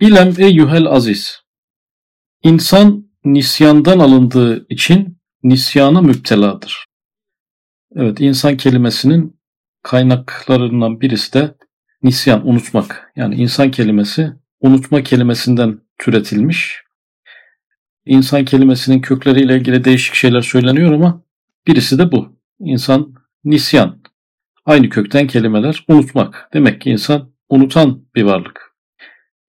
İlem eyyuhel aziz. İnsan nisyandan alındığı için nisyana müpteladır. Evet, insan kelimesinin kaynaklarından birisi de nisyan, unutmak. Yani insan kelimesi unutma kelimesinden türetilmiş. İnsan kelimesinin kökleriyle ilgili değişik şeyler söyleniyor ama birisi de bu. İnsan nisyan. Aynı kökten kelimeler unutmak. Demek ki insan unutan bir varlık.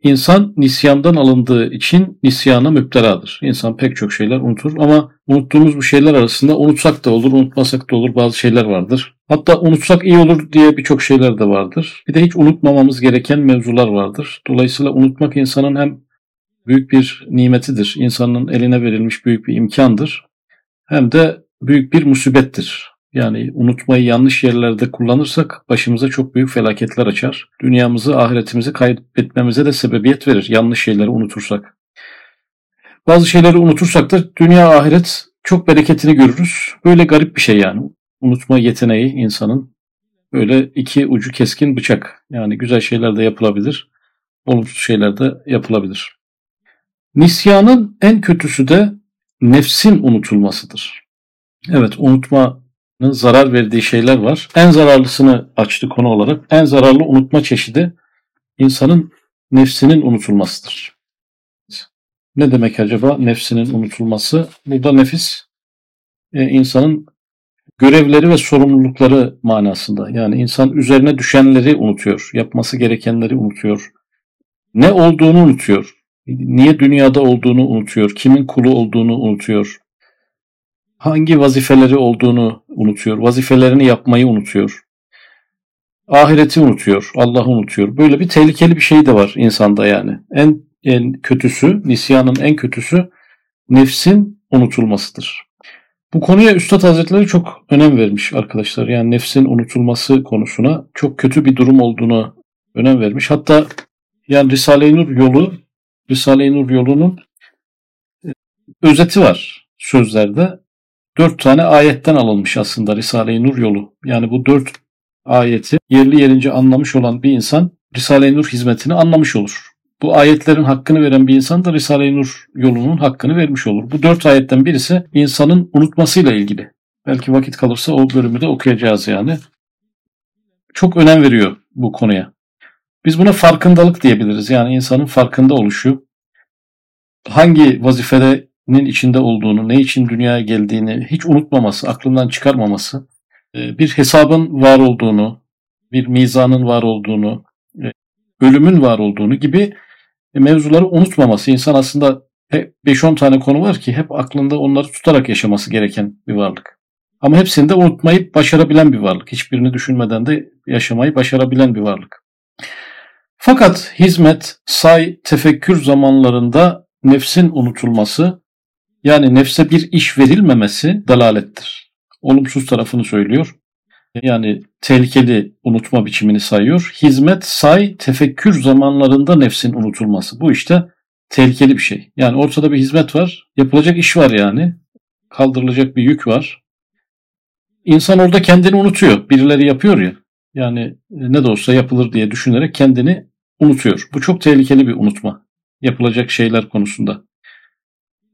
İnsan nisyandan alındığı için nisyana müpteladır. İnsan pek çok şeyler unutur ama unuttuğumuz bu şeyler arasında unutsak da olur, unutmasak da olur bazı şeyler vardır. Hatta unutsak iyi olur diye birçok şeyler de vardır. Bir de hiç unutmamamız gereken mevzular vardır. Dolayısıyla unutmak insanın hem büyük bir nimetidir, insanın eline verilmiş büyük bir imkandır. Hem de büyük bir musibettir. Yani unutmayı yanlış yerlerde kullanırsak başımıza çok büyük felaketler açar. Dünyamızı, ahiretimizi kaybetmemize de sebebiyet verir yanlış şeyleri unutursak. Bazı şeyleri unutursak da dünya ahiret çok bereketini görürüz. Böyle garip bir şey yani. Unutma yeteneği insanın böyle iki ucu keskin bıçak. Yani güzel şeyler de yapılabilir, olumsuz şeyler de yapılabilir. Nisyanın en kötüsü de nefsin unutulmasıdır. Evet unutma zarar verdiği şeyler var. En zararlısını açtı konu olarak. En zararlı unutma çeşidi insanın nefsinin unutulmasıdır. Ne demek acaba nefsinin unutulması? Burada nefis e, insanın görevleri ve sorumlulukları manasında. Yani insan üzerine düşenleri unutuyor, yapması gerekenleri unutuyor. Ne olduğunu unutuyor. Niye dünyada olduğunu unutuyor, kimin kulu olduğunu unutuyor hangi vazifeleri olduğunu unutuyor. Vazifelerini yapmayı unutuyor. Ahireti unutuyor. Allah'ı unutuyor. Böyle bir tehlikeli bir şey de var insanda yani. En en kötüsü, nisyanın en kötüsü nefsin unutulmasıdır. Bu konuya Üstad Hazretleri çok önem vermiş arkadaşlar. Yani nefsin unutulması konusuna çok kötü bir durum olduğunu önem vermiş. Hatta yani Risale-i Nur yolu, Risale-i Nur yolunun e, özeti var sözlerde dört tane ayetten alınmış aslında Risale-i Nur yolu. Yani bu dört ayeti yerli yerince anlamış olan bir insan Risale-i Nur hizmetini anlamış olur. Bu ayetlerin hakkını veren bir insan da Risale-i Nur yolunun hakkını vermiş olur. Bu dört ayetten birisi insanın unutmasıyla ilgili. Belki vakit kalırsa o bölümü de okuyacağız yani. Çok önem veriyor bu konuya. Biz buna farkındalık diyebiliriz. Yani insanın farkında oluşu, hangi vazifede nin içinde olduğunu, ne için dünyaya geldiğini hiç unutmaması, aklından çıkarmaması, e, bir hesabın var olduğunu, bir mizanın var olduğunu, e, ölümün var olduğunu gibi e, mevzuları unutmaması. İnsan aslında 5-10 tane konu var ki hep aklında onları tutarak yaşaması gereken bir varlık. Ama hepsini de unutmayıp başarabilen bir varlık. Hiçbirini düşünmeden de yaşamayı başarabilen bir varlık. Fakat hizmet, say, tefekkür zamanlarında nefsin unutulması yani nefse bir iş verilmemesi dalalettir. Olumsuz tarafını söylüyor. Yani tehlikeli unutma biçimini sayıyor. Hizmet, say, tefekkür zamanlarında nefsin unutulması. Bu işte tehlikeli bir şey. Yani ortada bir hizmet var. Yapılacak iş var yani. Kaldırılacak bir yük var. İnsan orada kendini unutuyor. Birileri yapıyor ya. Yani ne de olsa yapılır diye düşünerek kendini unutuyor. Bu çok tehlikeli bir unutma. Yapılacak şeyler konusunda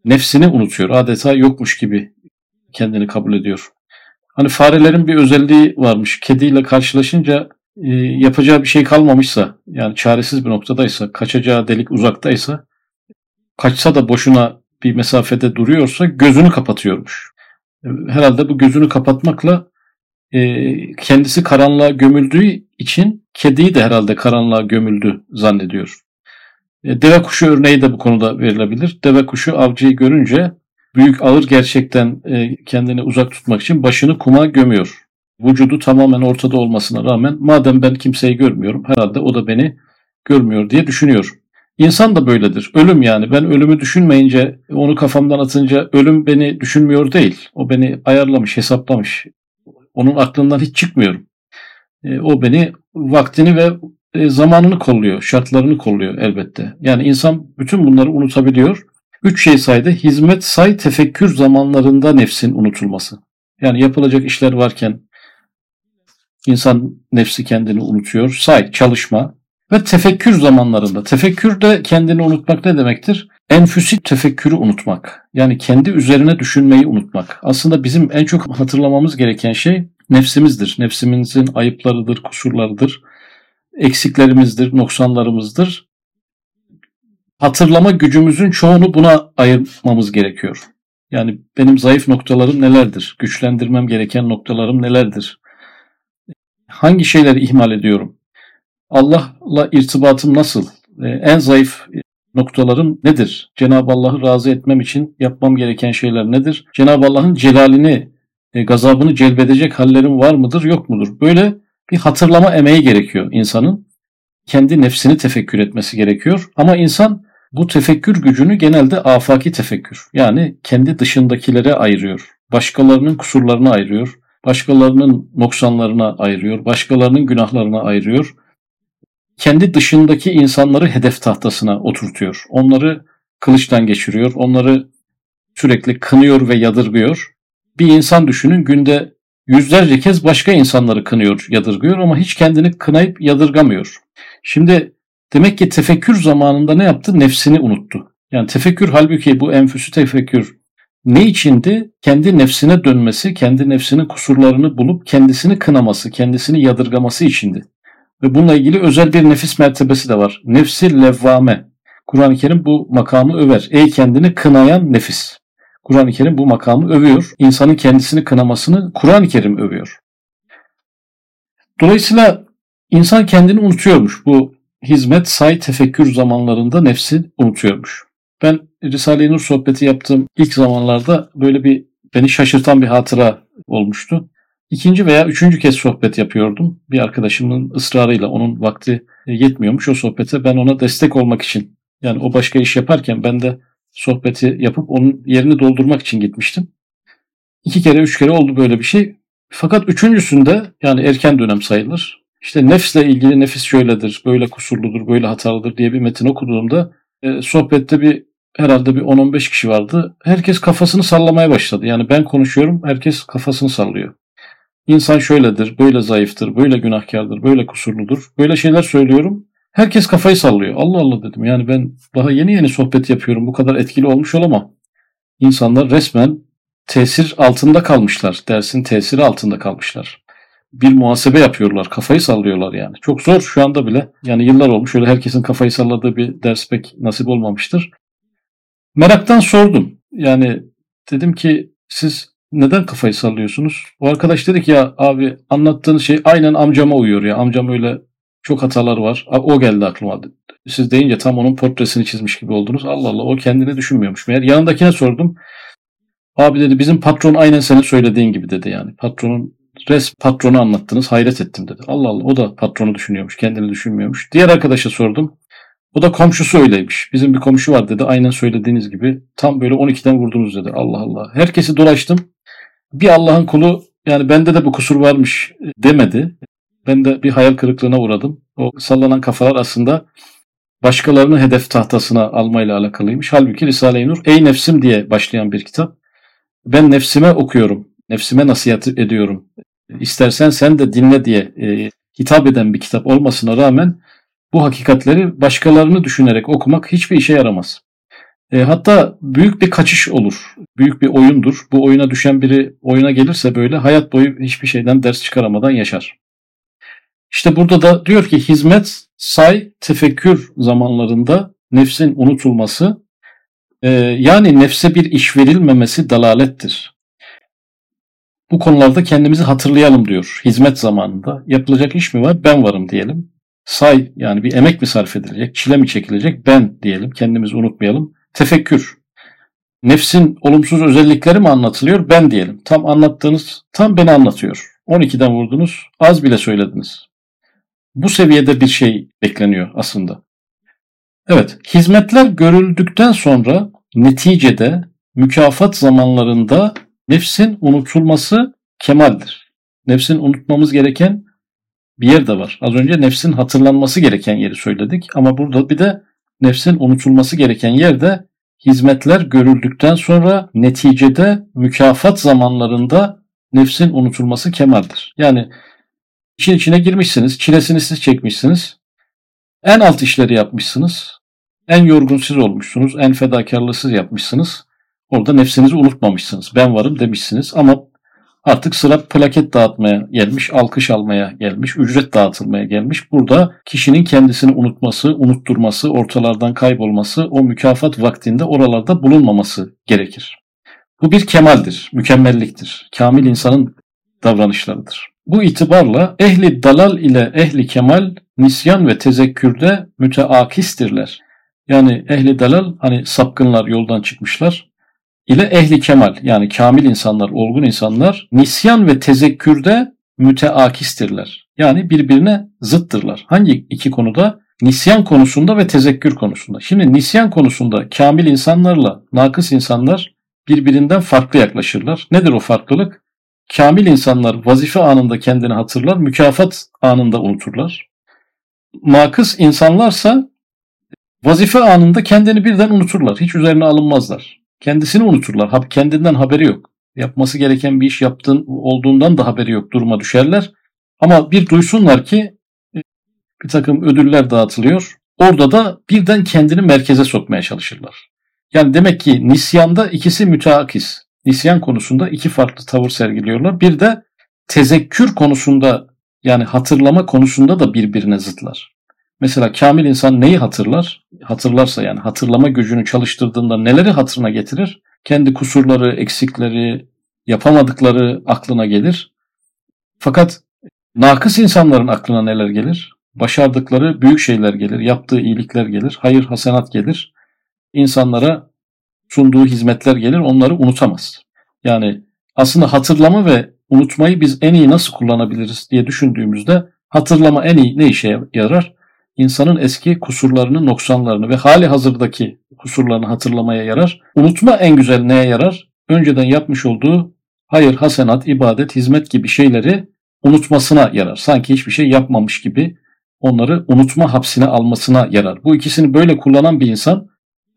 nefsini unutuyor. Adeta yokmuş gibi kendini kabul ediyor. Hani farelerin bir özelliği varmış. Kediyle karşılaşınca e, yapacağı bir şey kalmamışsa, yani çaresiz bir noktadaysa, kaçacağı delik uzaktaysa, kaçsa da boşuna bir mesafede duruyorsa gözünü kapatıyormuş. E, herhalde bu gözünü kapatmakla e, kendisi karanlığa gömüldüğü için kediyi de herhalde karanlığa gömüldü zannediyor. E, deve kuşu örneği de bu konuda verilebilir. Deve kuşu avcıyı görünce büyük ağır gerçekten e, kendini uzak tutmak için başını kuma gömüyor. Vücudu tamamen ortada olmasına rağmen madem ben kimseyi görmüyorum herhalde o da beni görmüyor diye düşünüyor. İnsan da böyledir. Ölüm yani. Ben ölümü düşünmeyince, onu kafamdan atınca ölüm beni düşünmüyor değil. O beni ayarlamış, hesaplamış. Onun aklından hiç çıkmıyorum. E, o beni vaktini ve e, zamanını kolluyor, şartlarını kolluyor elbette. Yani insan bütün bunları unutabiliyor. Üç şey saydı. Hizmet, say, tefekkür zamanlarında nefsin unutulması. Yani yapılacak işler varken insan nefsi kendini unutuyor. Say, çalışma. Ve tefekkür zamanlarında. Tefekkür de kendini unutmak ne demektir? Enfüsi tefekkürü unutmak. Yani kendi üzerine düşünmeyi unutmak. Aslında bizim en çok hatırlamamız gereken şey nefsimizdir. Nefsimizin ayıplarıdır, kusurlarıdır, eksiklerimizdir, noksanlarımızdır. Hatırlama gücümüzün çoğunu buna ayırmamız gerekiyor. Yani benim zayıf noktalarım nelerdir? Güçlendirmem gereken noktalarım nelerdir? Hangi şeyleri ihmal ediyorum? Allah'la irtibatım nasıl? Ee, en zayıf noktalarım nedir? Cenab-ı Allah'ı razı etmem için yapmam gereken şeyler nedir? Cenab-ı Allah'ın celalini, e, gazabını celbedecek hallerim var mıdır, yok mudur? Böyle bir hatırlama emeği gerekiyor insanın. Kendi nefsini tefekkür etmesi gerekiyor. Ama insan bu tefekkür gücünü genelde afaki tefekkür. Yani kendi dışındakilere ayırıyor. Başkalarının kusurlarına ayırıyor. Başkalarının noksanlarına ayırıyor. Başkalarının günahlarına ayırıyor kendi dışındaki insanları hedef tahtasına oturtuyor. Onları kılıçtan geçiriyor. Onları sürekli kınıyor ve yadırgıyor. Bir insan düşünün günde yüzlerce kez başka insanları kınıyor, yadırgıyor ama hiç kendini kınayıp yadırgamıyor. Şimdi demek ki tefekkür zamanında ne yaptı? Nefsini unuttu. Yani tefekkür halbuki bu enfüsü tefekkür ne içindi? Kendi nefsine dönmesi, kendi nefsinin kusurlarını bulup kendisini kınaması, kendisini yadırgaması içindi. Ve bununla ilgili özel bir nefis mertebesi de var. Nefsi levvame. Kur'an-ı Kerim bu makamı över. Ey kendini kınayan nefis. Kur'an-ı Kerim bu makamı övüyor. İnsanın kendisini kınamasını Kur'an-ı Kerim övüyor. Dolayısıyla insan kendini unutuyormuş. Bu hizmet, say, tefekkür zamanlarında nefsi unutuyormuş. Ben Risale-i Nur sohbeti yaptığım ilk zamanlarda böyle bir beni şaşırtan bir hatıra olmuştu. İkinci veya üçüncü kez sohbet yapıyordum. Bir arkadaşımın ısrarıyla onun vakti yetmiyormuş o sohbete. Ben ona destek olmak için yani o başka iş yaparken ben de sohbeti yapıp onun yerini doldurmak için gitmiştim. İki kere üç kere oldu böyle bir şey. Fakat üçüncüsünde yani erken dönem sayılır. İşte nefsle ilgili nefis şöyledir, böyle kusurludur, böyle hatalıdır diye bir metin okuduğumda e, sohbette bir herhalde bir 10-15 kişi vardı. Herkes kafasını sallamaya başladı. Yani ben konuşuyorum, herkes kafasını sallıyor. İnsan şöyledir, böyle zayıftır, böyle günahkardır, böyle kusurludur. Böyle şeyler söylüyorum. Herkes kafayı sallıyor. Allah Allah dedim. Yani ben daha yeni yeni sohbet yapıyorum. Bu kadar etkili olmuş olamam. İnsanlar resmen tesir altında kalmışlar. Dersin tesiri altında kalmışlar. Bir muhasebe yapıyorlar. Kafayı sallıyorlar yani. Çok zor şu anda bile. Yani yıllar olmuş. Öyle herkesin kafayı salladığı bir ders pek nasip olmamıştır. Meraktan sordum. Yani dedim ki siz neden kafayı sallıyorsunuz? O arkadaş dedi ki ya abi anlattığınız şey aynen amcama uyuyor ya. Amcam öyle çok hatalar var. O geldi aklıma. Siz deyince tam onun portresini çizmiş gibi oldunuz. Allah Allah o kendini düşünmüyormuş. Meğer yanındakine sordum. Abi dedi bizim patron aynen senin söylediğin gibi dedi yani. Patronun res patronu anlattınız hayret ettim dedi. Allah Allah o da patronu düşünüyormuş kendini düşünmüyormuş. Diğer arkadaşa sordum. O da komşusu öyleymiş. Bizim bir komşu var dedi. Aynen söylediğiniz gibi. Tam böyle 12'den vurdunuz dedi. Allah Allah. Herkesi dolaştım bir Allah'ın kulu yani bende de bu kusur varmış demedi. Ben de bir hayal kırıklığına uğradım. O sallanan kafalar aslında başkalarını hedef tahtasına almayla alakalıymış. Halbuki Risale-i Nur Ey Nefsim diye başlayan bir kitap. Ben nefsime okuyorum. Nefsime nasihat ediyorum. İstersen sen de dinle diye e, hitap eden bir kitap olmasına rağmen bu hakikatleri başkalarını düşünerek okumak hiçbir işe yaramaz. E, hatta büyük bir kaçış olur. Büyük bir oyundur. Bu oyuna düşen biri oyuna gelirse böyle hayat boyu hiçbir şeyden ders çıkaramadan yaşar. İşte burada da diyor ki hizmet, say, tefekkür zamanlarında nefsin unutulması e, yani nefse bir iş verilmemesi dalalettir. Bu konularda kendimizi hatırlayalım diyor hizmet zamanında. Yapılacak iş mi var? Ben varım diyelim. Say yani bir emek mi sarf edilecek, çile mi çekilecek? Ben diyelim. Kendimizi unutmayalım. Tefekkür. Nefsin olumsuz özellikleri mi anlatılıyor? Ben diyelim. Tam anlattığınız tam beni anlatıyor. 12'den vurdunuz, az bile söylediniz. Bu seviyede bir şey bekleniyor aslında. Evet, hizmetler görüldükten sonra neticede mükafat zamanlarında nefsin unutulması kemaldir. Nefsin unutmamız gereken bir yer de var. Az önce nefsin hatırlanması gereken yeri söyledik ama burada bir de nefsin unutulması gereken yerde hizmetler görüldükten sonra neticede mükafat zamanlarında nefsin unutulması kemaldir. Yani işin içine girmişsiniz, çilesini siz çekmişsiniz. En alt işleri yapmışsınız. En yorgun siz olmuşsunuz. En fedakarlığı siz yapmışsınız. Orada nefsinizi unutmamışsınız. Ben varım demişsiniz ama artık sıra plaket dağıtmaya gelmiş, alkış almaya gelmiş, ücret dağıtılmaya gelmiş. Burada kişinin kendisini unutması, unutturması, ortalardan kaybolması, o mükafat vaktinde oralarda bulunmaması gerekir. Bu bir kemaldir, mükemmelliktir. Kamil insanın davranışlarıdır. Bu itibarla ehli dalal ile ehli kemal nisyan ve tezekkürde müteakistirler. Yani ehli dalal hani sapkınlar yoldan çıkmışlar ile ehli kemal yani kamil insanlar, olgun insanlar nisyan ve tezekkürde müteakistirler. Yani birbirine zıttırlar. Hangi iki konuda? Nisyan konusunda ve tezekkür konusunda. Şimdi nisyan konusunda kamil insanlarla nakıs insanlar birbirinden farklı yaklaşırlar. Nedir o farklılık? Kamil insanlar vazife anında kendini hatırlar, mükafat anında unuturlar. Nakıs insanlarsa vazife anında kendini birden unuturlar. Hiç üzerine alınmazlar. Kendisini unuturlar. Kendinden haberi yok. Yapması gereken bir iş yaptığın olduğundan da haberi yok. Duruma düşerler. Ama bir duysunlar ki e, bir takım ödüller dağıtılıyor. Orada da birden kendini merkeze sokmaya çalışırlar. Yani demek ki nisyanda ikisi müteakis. Nisyan konusunda iki farklı tavır sergiliyorlar. Bir de tezekkür konusunda yani hatırlama konusunda da birbirine zıtlar. Mesela kamil insan neyi hatırlar? Hatırlarsa yani hatırlama gücünü çalıştırdığında neleri hatırına getirir? Kendi kusurları, eksikleri, yapamadıkları aklına gelir. Fakat nakıs insanların aklına neler gelir? Başardıkları büyük şeyler gelir, yaptığı iyilikler gelir, hayır hasenat gelir. İnsanlara sunduğu hizmetler gelir, onları unutamaz. Yani aslında hatırlama ve unutmayı biz en iyi nasıl kullanabiliriz diye düşündüğümüzde hatırlama en iyi ne işe yarar? insanın eski kusurlarını, noksanlarını ve hali hazırdaki kusurlarını hatırlamaya yarar. Unutma en güzel neye yarar? Önceden yapmış olduğu hayır, hasenat, ibadet, hizmet gibi şeyleri unutmasına yarar. Sanki hiçbir şey yapmamış gibi onları unutma hapsine almasına yarar. Bu ikisini böyle kullanan bir insan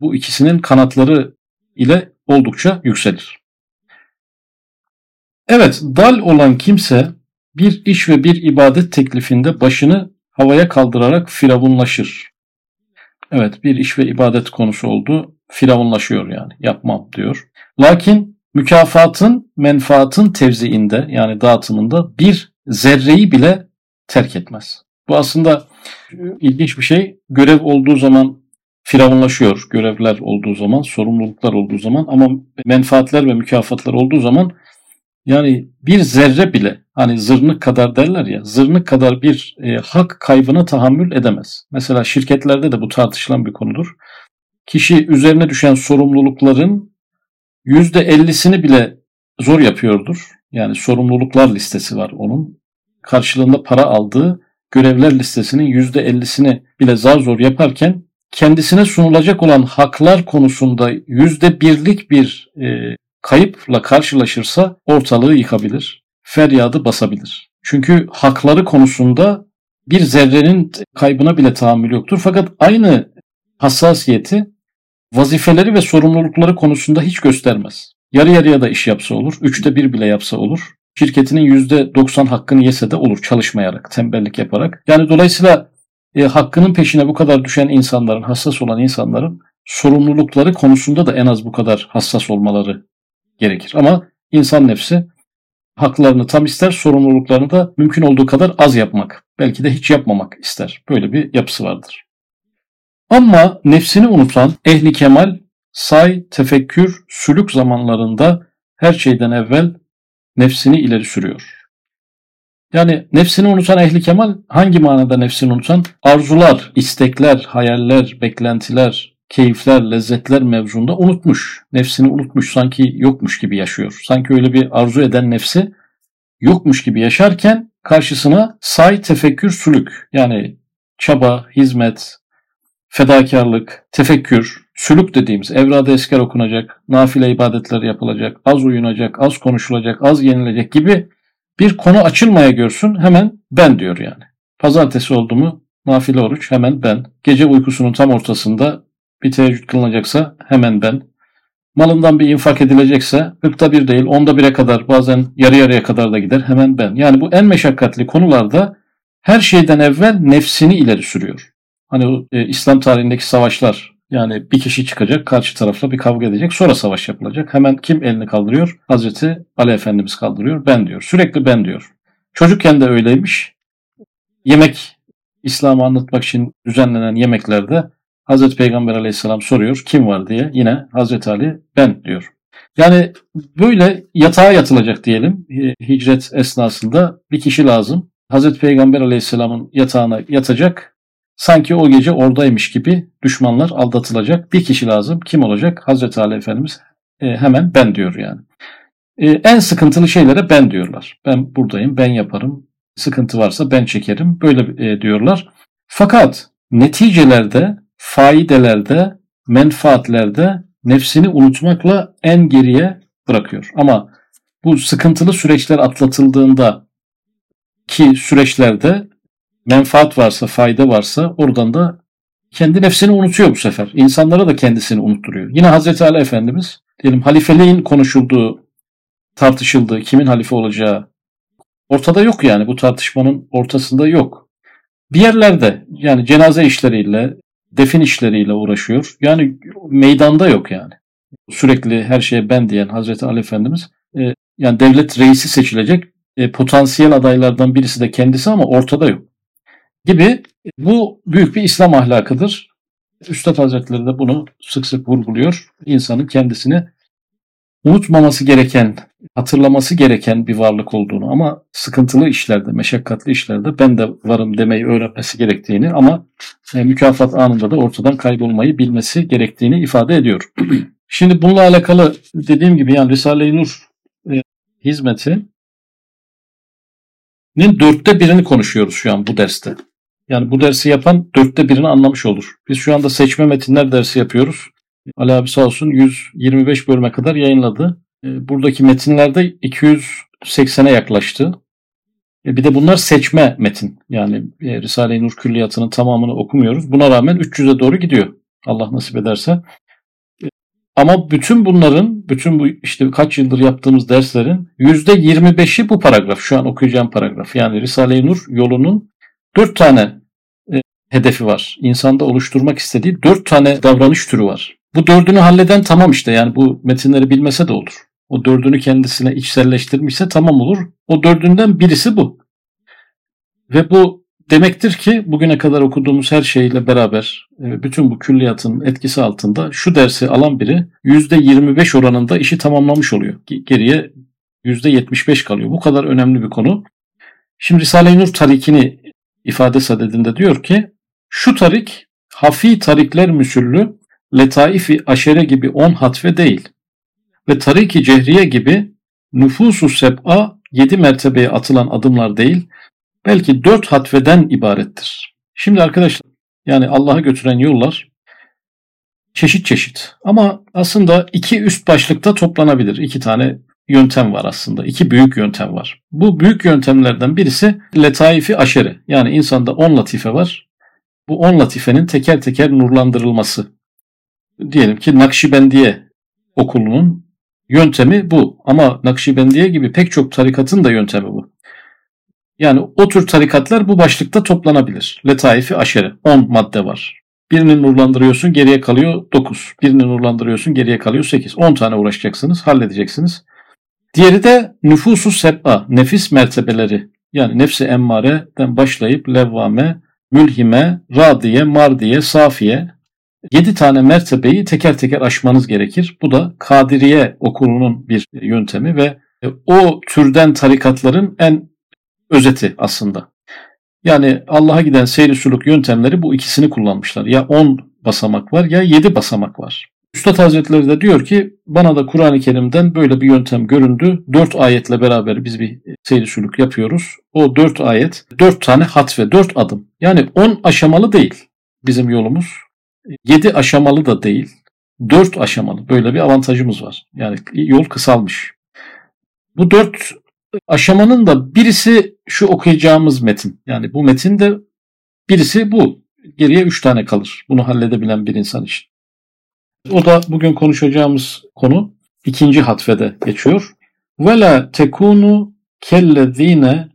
bu ikisinin kanatları ile oldukça yükselir. Evet, dal olan kimse bir iş ve bir ibadet teklifinde başını havaya kaldırarak firavunlaşır. Evet bir iş ve ibadet konusu oldu. Firavunlaşıyor yani yapmam diyor. Lakin mükafatın menfaatın tevziinde yani dağıtımında bir zerreyi bile terk etmez. Bu aslında ilginç bir şey. Görev olduğu zaman firavunlaşıyor. Görevler olduğu zaman, sorumluluklar olduğu zaman ama menfaatler ve mükafatlar olduğu zaman yani bir zerre bile hani zırnık kadar derler ya zırnık kadar bir e, hak kaybına tahammül edemez. Mesela şirketlerde de bu tartışılan bir konudur. Kişi üzerine düşen sorumlulukların yüzde ellisini bile zor yapıyordur. Yani sorumluluklar listesi var onun. Karşılığında para aldığı görevler listesinin yüzde ellisini bile zar zor yaparken kendisine sunulacak olan haklar konusunda yüzde birlik bir e, kayıpla karşılaşırsa ortalığı yıkabilir, feryadı basabilir. Çünkü hakları konusunda bir zerrenin kaybına bile tahammül yoktur. Fakat aynı hassasiyeti vazifeleri ve sorumlulukları konusunda hiç göstermez. Yarı yarıya da iş yapsa olur, üçte bir bile yapsa olur. Şirketinin yüzde doksan hakkını yese de olur çalışmayarak, tembellik yaparak. Yani dolayısıyla e, hakkının peşine bu kadar düşen insanların, hassas olan insanların sorumlulukları konusunda da en az bu kadar hassas olmaları gerekir. Ama insan nefsi haklarını tam ister, sorumluluklarını da mümkün olduğu kadar az yapmak, belki de hiç yapmamak ister. Böyle bir yapısı vardır. Ama nefsini unutan ehli kemal say, tefekkür, sülük zamanlarında her şeyden evvel nefsini ileri sürüyor. Yani nefsini unutan ehli kemal hangi manada nefsini unutan? Arzular, istekler, hayaller, beklentiler, keyifler, lezzetler mevzunda unutmuş. Nefsini unutmuş, sanki yokmuş gibi yaşıyor. Sanki öyle bir arzu eden nefsi yokmuş gibi yaşarken karşısına say, tefekkür, sülük yani çaba, hizmet, fedakarlık, tefekkür, sülük dediğimiz evrada esker okunacak, nafile ibadetler yapılacak, az uyunacak, az konuşulacak, az yenilecek gibi bir konu açılmaya görsün hemen ben diyor yani. Pazartesi oldu mu nafile oruç hemen ben. Gece uykusunun tam ortasında bir teheccüd kılınacaksa hemen ben. Malından bir infak edilecekse hırkta bir değil onda bire kadar bazen yarı yarıya kadar da gider hemen ben. Yani bu en meşakkatli konularda her şeyden evvel nefsini ileri sürüyor. Hani e, İslam tarihindeki savaşlar yani bir kişi çıkacak karşı tarafla bir kavga edecek sonra savaş yapılacak. Hemen kim elini kaldırıyor? Hazreti Ali Efendimiz kaldırıyor. Ben diyor. Sürekli ben diyor. Çocukken de öyleymiş. Yemek İslam'ı anlatmak için düzenlenen yemeklerde Hazreti Peygamber aleyhisselam soruyor kim var diye yine Hazreti Ali ben diyor. Yani böyle yatağa yatılacak diyelim hicret esnasında bir kişi lazım. Hazreti Peygamber aleyhisselamın yatağına yatacak. Sanki o gece oradaymış gibi düşmanlar aldatılacak. Bir kişi lazım. Kim olacak? Hazreti Ali Efendimiz e, hemen ben diyor yani. E, en sıkıntılı şeylere ben diyorlar. Ben buradayım, ben yaparım. Sıkıntı varsa ben çekerim. Böyle e, diyorlar. Fakat neticelerde, faidelerde, menfaatlerde nefsini unutmakla en geriye bırakıyor. Ama bu sıkıntılı süreçler atlatıldığında ki süreçlerde menfaat varsa, fayda varsa oradan da kendi nefsini unutuyor bu sefer. İnsanlara da kendisini unutturuyor. Yine Hazreti Ali Efendimiz diyelim halifeliğin konuşulduğu, tartışıldığı, kimin halife olacağı ortada yok yani. Bu tartışmanın ortasında yok. Bir yerlerde yani cenaze işleriyle, defin işleriyle uğraşıyor. Yani meydanda yok yani. Sürekli her şeye ben diyen Hazreti Ali Efendimiz e, yani devlet reisi seçilecek e, potansiyel adaylardan birisi de kendisi ama ortada yok. Gibi bu büyük bir İslam ahlakıdır. Üstad Hazretleri de bunu sık sık vurguluyor. İnsanın kendisini unutmaması gereken, hatırlaması gereken bir varlık olduğunu ama sıkıntılı işlerde, meşakkatli işlerde ben de varım demeyi öğrenmesi gerektiğini ama e, mükafat anında da ortadan kaybolmayı bilmesi gerektiğini ifade ediyor. Şimdi bununla alakalı dediğim gibi yani Risale-i Nur e, hizmeti nin dörtte birini konuşuyoruz şu an bu derste. Yani bu dersi yapan dörtte birini anlamış olur. Biz şu anda seçme metinler dersi yapıyoruz. Ali abi sağ olsun 125 bölüme kadar yayınladı. E, buradaki metinlerde 280'e yaklaştı. E, bir de bunlar seçme metin. Yani e, Risale-i Nur Külliyatı'nın tamamını okumuyoruz. Buna rağmen 300'e doğru gidiyor. Allah nasip ederse. Ama bütün bunların, bütün bu işte kaç yıldır yaptığımız derslerin %25'i bu paragraf. Şu an okuyacağım paragraf. Yani Risale-i Nur yolunun dört tane hedefi var. İnsanda oluşturmak istediği dört tane davranış türü var. Bu dördünü halleden tamam işte yani bu metinleri bilmese de olur. O dördünü kendisine içselleştirmişse tamam olur. O dördünden birisi bu. Ve bu Demektir ki bugüne kadar okuduğumuz her şeyle beraber e, bütün bu külliyatın etkisi altında şu dersi alan biri %25 oranında işi tamamlamış oluyor. Geriye %75 kalıyor. Bu kadar önemli bir konu. Şimdi Risale-i Nur tarikini ifade sadedinde diyor ki şu tarik hafi tarikler müsüllü letaifi aşere gibi on hatfe değil ve tariki cehriye gibi nüfusu seb'a yedi mertebeye atılan adımlar değil belki dört hatveden ibarettir. Şimdi arkadaşlar yani Allah'a götüren yollar çeşit çeşit ama aslında iki üst başlıkta toplanabilir. İki tane yöntem var aslında. İki büyük yöntem var. Bu büyük yöntemlerden birisi letaifi aşere. Yani insanda on latife var. Bu on latifenin teker teker nurlandırılması. Diyelim ki Nakşibendiye okulunun yöntemi bu. Ama Nakşibendiye gibi pek çok tarikatın da yöntemi bu. Yani o tür tarikatlar bu başlıkta toplanabilir. Letaifi aşere. 10 madde var. Birini nurlandırıyorsun geriye kalıyor 9. Birini nurlandırıyorsun geriye kalıyor 8. 10 tane uğraşacaksınız halledeceksiniz. Diğeri de nüfusu seb'a, nefis mertebeleri. Yani nefsi emmareden başlayıp levvame, mülhime, radiye, mardiye, safiye. 7 tane mertebeyi teker teker aşmanız gerekir. Bu da Kadiriye okulunun bir yöntemi ve o türden tarikatların en özeti aslında. Yani Allah'a giden seyri suluk yöntemleri bu ikisini kullanmışlar. Ya 10 basamak var ya 7 basamak var. Üstad Hazretleri de diyor ki bana da Kur'an-ı Kerim'den böyle bir yöntem göründü. 4 ayetle beraber biz bir seyri suluk yapıyoruz. O 4 ayet 4 tane hat ve 4 adım. Yani 10 aşamalı değil bizim yolumuz. 7 aşamalı da değil. 4 aşamalı. Böyle bir avantajımız var. Yani yol kısalmış. Bu 4 aşamanın da birisi şu okuyacağımız metin. Yani bu metin de birisi bu. Geriye üç tane kalır. Bunu halledebilen bir insan için. O da bugün konuşacağımız konu ikinci hatfede geçiyor. Ve la tekunu kellezine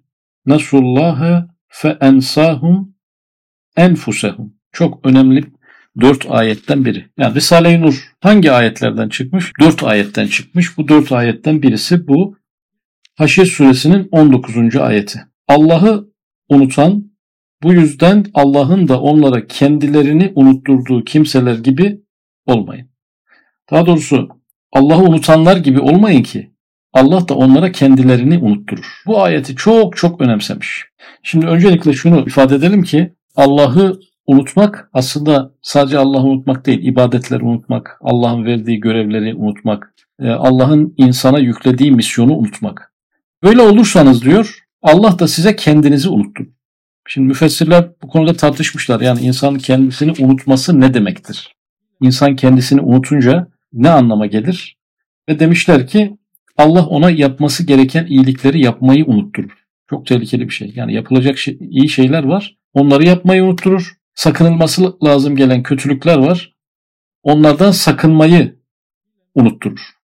nasullâhe fe ensâhum enfusehum. çok önemli dört ayetten biri. Yani Risale-i Nur hangi ayetlerden çıkmış? Dört ayetten çıkmış. Bu dört ayetten birisi bu Haşir suresinin 19. ayeti. Allah'ı unutan, bu yüzden Allah'ın da onlara kendilerini unutturduğu kimseler gibi olmayın. Daha doğrusu Allah'ı unutanlar gibi olmayın ki Allah da onlara kendilerini unutturur. Bu ayeti çok çok önemsemiş. Şimdi öncelikle şunu ifade edelim ki Allah'ı unutmak aslında sadece Allah'ı unutmak değil, ibadetleri unutmak, Allah'ın verdiği görevleri unutmak, e, Allah'ın insana yüklediği misyonu unutmak. Böyle olursanız diyor Allah da size kendinizi unuttur. Şimdi müfessirler bu konuda tartışmışlar. Yani insanın kendisini unutması ne demektir? İnsan kendisini unutunca ne anlama gelir? Ve demişler ki Allah ona yapması gereken iyilikleri yapmayı unutturur. Çok tehlikeli bir şey. Yani yapılacak şey, iyi şeyler var. Onları yapmayı unutturur. Sakınılması lazım gelen kötülükler var. Onlardan sakınmayı unutturur.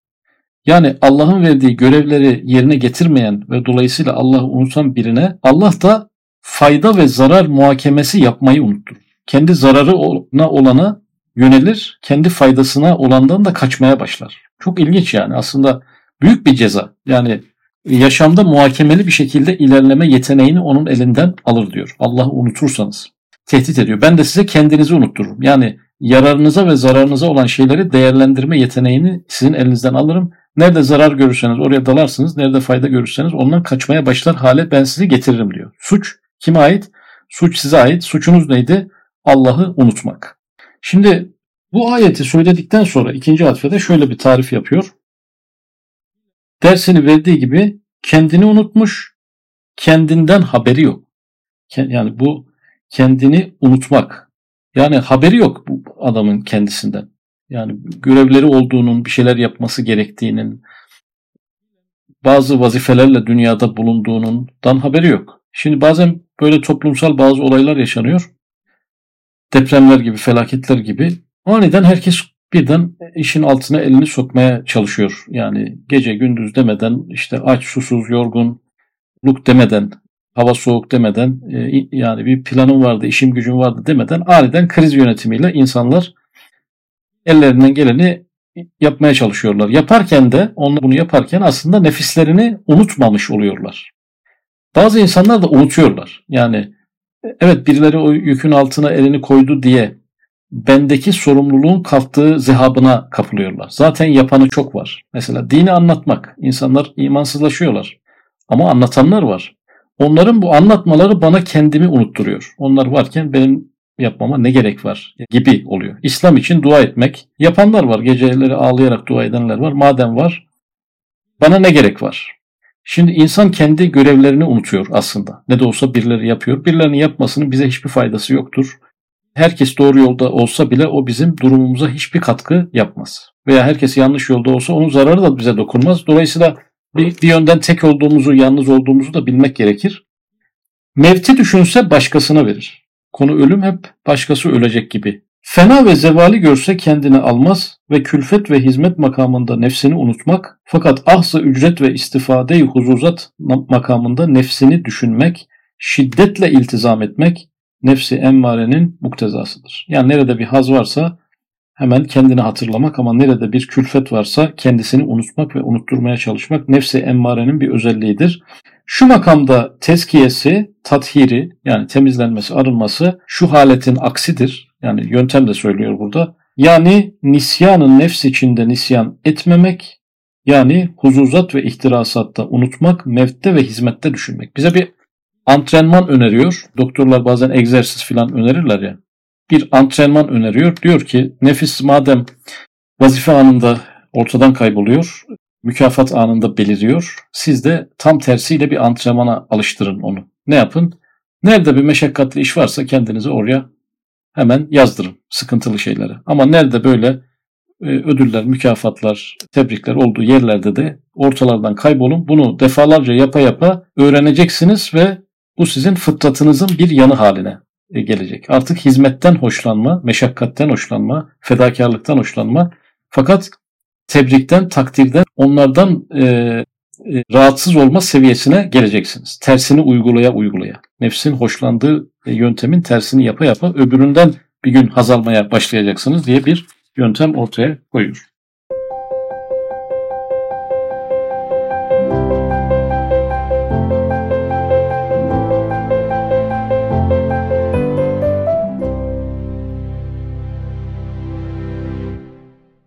Yani Allah'ın verdiği görevleri yerine getirmeyen ve dolayısıyla Allah'ı unutan birine Allah da fayda ve zarar muhakemesi yapmayı unutturur. Kendi zararına olana yönelir, kendi faydasına olandan da kaçmaya başlar. Çok ilginç yani aslında büyük bir ceza. Yani yaşamda muhakemeli bir şekilde ilerleme yeteneğini onun elinden alır diyor. Allah'ı unutursanız. Tehdit ediyor. Ben de size kendinizi unuttururum. Yani yararınıza ve zararınıza olan şeyleri değerlendirme yeteneğini sizin elinizden alırım. Nerede zarar görürseniz oraya dalarsınız. Nerede fayda görürseniz ondan kaçmaya başlar hale ben sizi getiririm diyor. Suç kime ait? Suç size ait. Suçunuz neydi? Allah'ı unutmak. Şimdi bu ayeti söyledikten sonra ikinci atfede şöyle bir tarif yapıyor. Dersini verdiği gibi kendini unutmuş, kendinden haberi yok. Yani bu kendini unutmak. Yani haberi yok bu adamın kendisinden. Yani görevleri olduğunun, bir şeyler yapması gerektiğinin, bazı vazifelerle dünyada bulunduğundan haberi yok. Şimdi bazen böyle toplumsal bazı olaylar yaşanıyor. Depremler gibi, felaketler gibi. Aniden herkes birden işin altına elini sokmaya çalışıyor. Yani gece gündüz demeden işte aç, susuz, yorgun, luk demeden, hava soğuk demeden e, yani bir planım vardı, işim gücüm vardı demeden aniden kriz yönetimiyle insanlar ellerinden geleni yapmaya çalışıyorlar. Yaparken de onlar bunu yaparken aslında nefislerini unutmamış oluyorlar. Bazı insanlar da unutuyorlar. Yani evet birileri o yükün altına elini koydu diye bendeki sorumluluğun kalktığı zehabına kapılıyorlar. Zaten yapanı çok var. Mesela dini anlatmak. İnsanlar imansızlaşıyorlar. Ama anlatanlar var. Onların bu anlatmaları bana kendimi unutturuyor. Onlar varken benim yapmama ne gerek var gibi oluyor. İslam için dua etmek. Yapanlar var. Geceleri ağlayarak dua edenler var. Madem var bana ne gerek var? Şimdi insan kendi görevlerini unutuyor aslında. Ne de olsa birileri yapıyor. Birilerinin yapmasının bize hiçbir faydası yoktur. Herkes doğru yolda olsa bile o bizim durumumuza hiçbir katkı yapmaz. Veya herkes yanlış yolda olsa onun zararı da bize dokunmaz. Dolayısıyla bir, bir yönden tek olduğumuzu, yalnız olduğumuzu da bilmek gerekir. Mevti düşünse başkasına verir. Konu ölüm hep başkası ölecek gibi. Fena ve zevali görse kendini almaz ve külfet ve hizmet makamında nefsini unutmak fakat ahsı ücret ve istifade-i huzuzat makamında nefsini düşünmek, şiddetle iltizam etmek nefsi emmarenin muktezasıdır. Yani nerede bir haz varsa hemen kendini hatırlamak ama nerede bir külfet varsa kendisini unutmak ve unutturmaya çalışmak nefsi emmarenin bir özelliğidir. Şu makamda tezkiyesi, tathiri yani temizlenmesi, arınması şu haletin aksidir. Yani yöntem de söylüyor burada. Yani nisyanın nefs içinde nisyan etmemek, yani huzuzat ve ihtirasatta unutmak, mevtte ve hizmette düşünmek. Bize bir antrenman öneriyor. Doktorlar bazen egzersiz falan önerirler ya. Bir antrenman öneriyor. Diyor ki nefis madem vazife anında ortadan kayboluyor, mükafat anında beliriyor. Siz de tam tersiyle bir antrenmana alıştırın onu. Ne yapın? Nerede bir meşakkatli iş varsa kendinizi oraya hemen yazdırın sıkıntılı şeyleri. Ama nerede böyle e, ödüller, mükafatlar, tebrikler olduğu yerlerde de ortalardan kaybolun. Bunu defalarca yapa yapa öğreneceksiniz ve bu sizin fıtratınızın bir yanı haline e, gelecek. Artık hizmetten hoşlanma, meşakkatten hoşlanma, fedakarlıktan hoşlanma. Fakat tebrikten, takdirden, onlardan e, e, rahatsız olma seviyesine geleceksiniz. Tersini uygulaya uygulaya. Nefsin hoşlandığı e, yöntemin tersini yapa yapa öbüründen bir gün haz almaya başlayacaksınız diye bir yöntem ortaya koyuyor.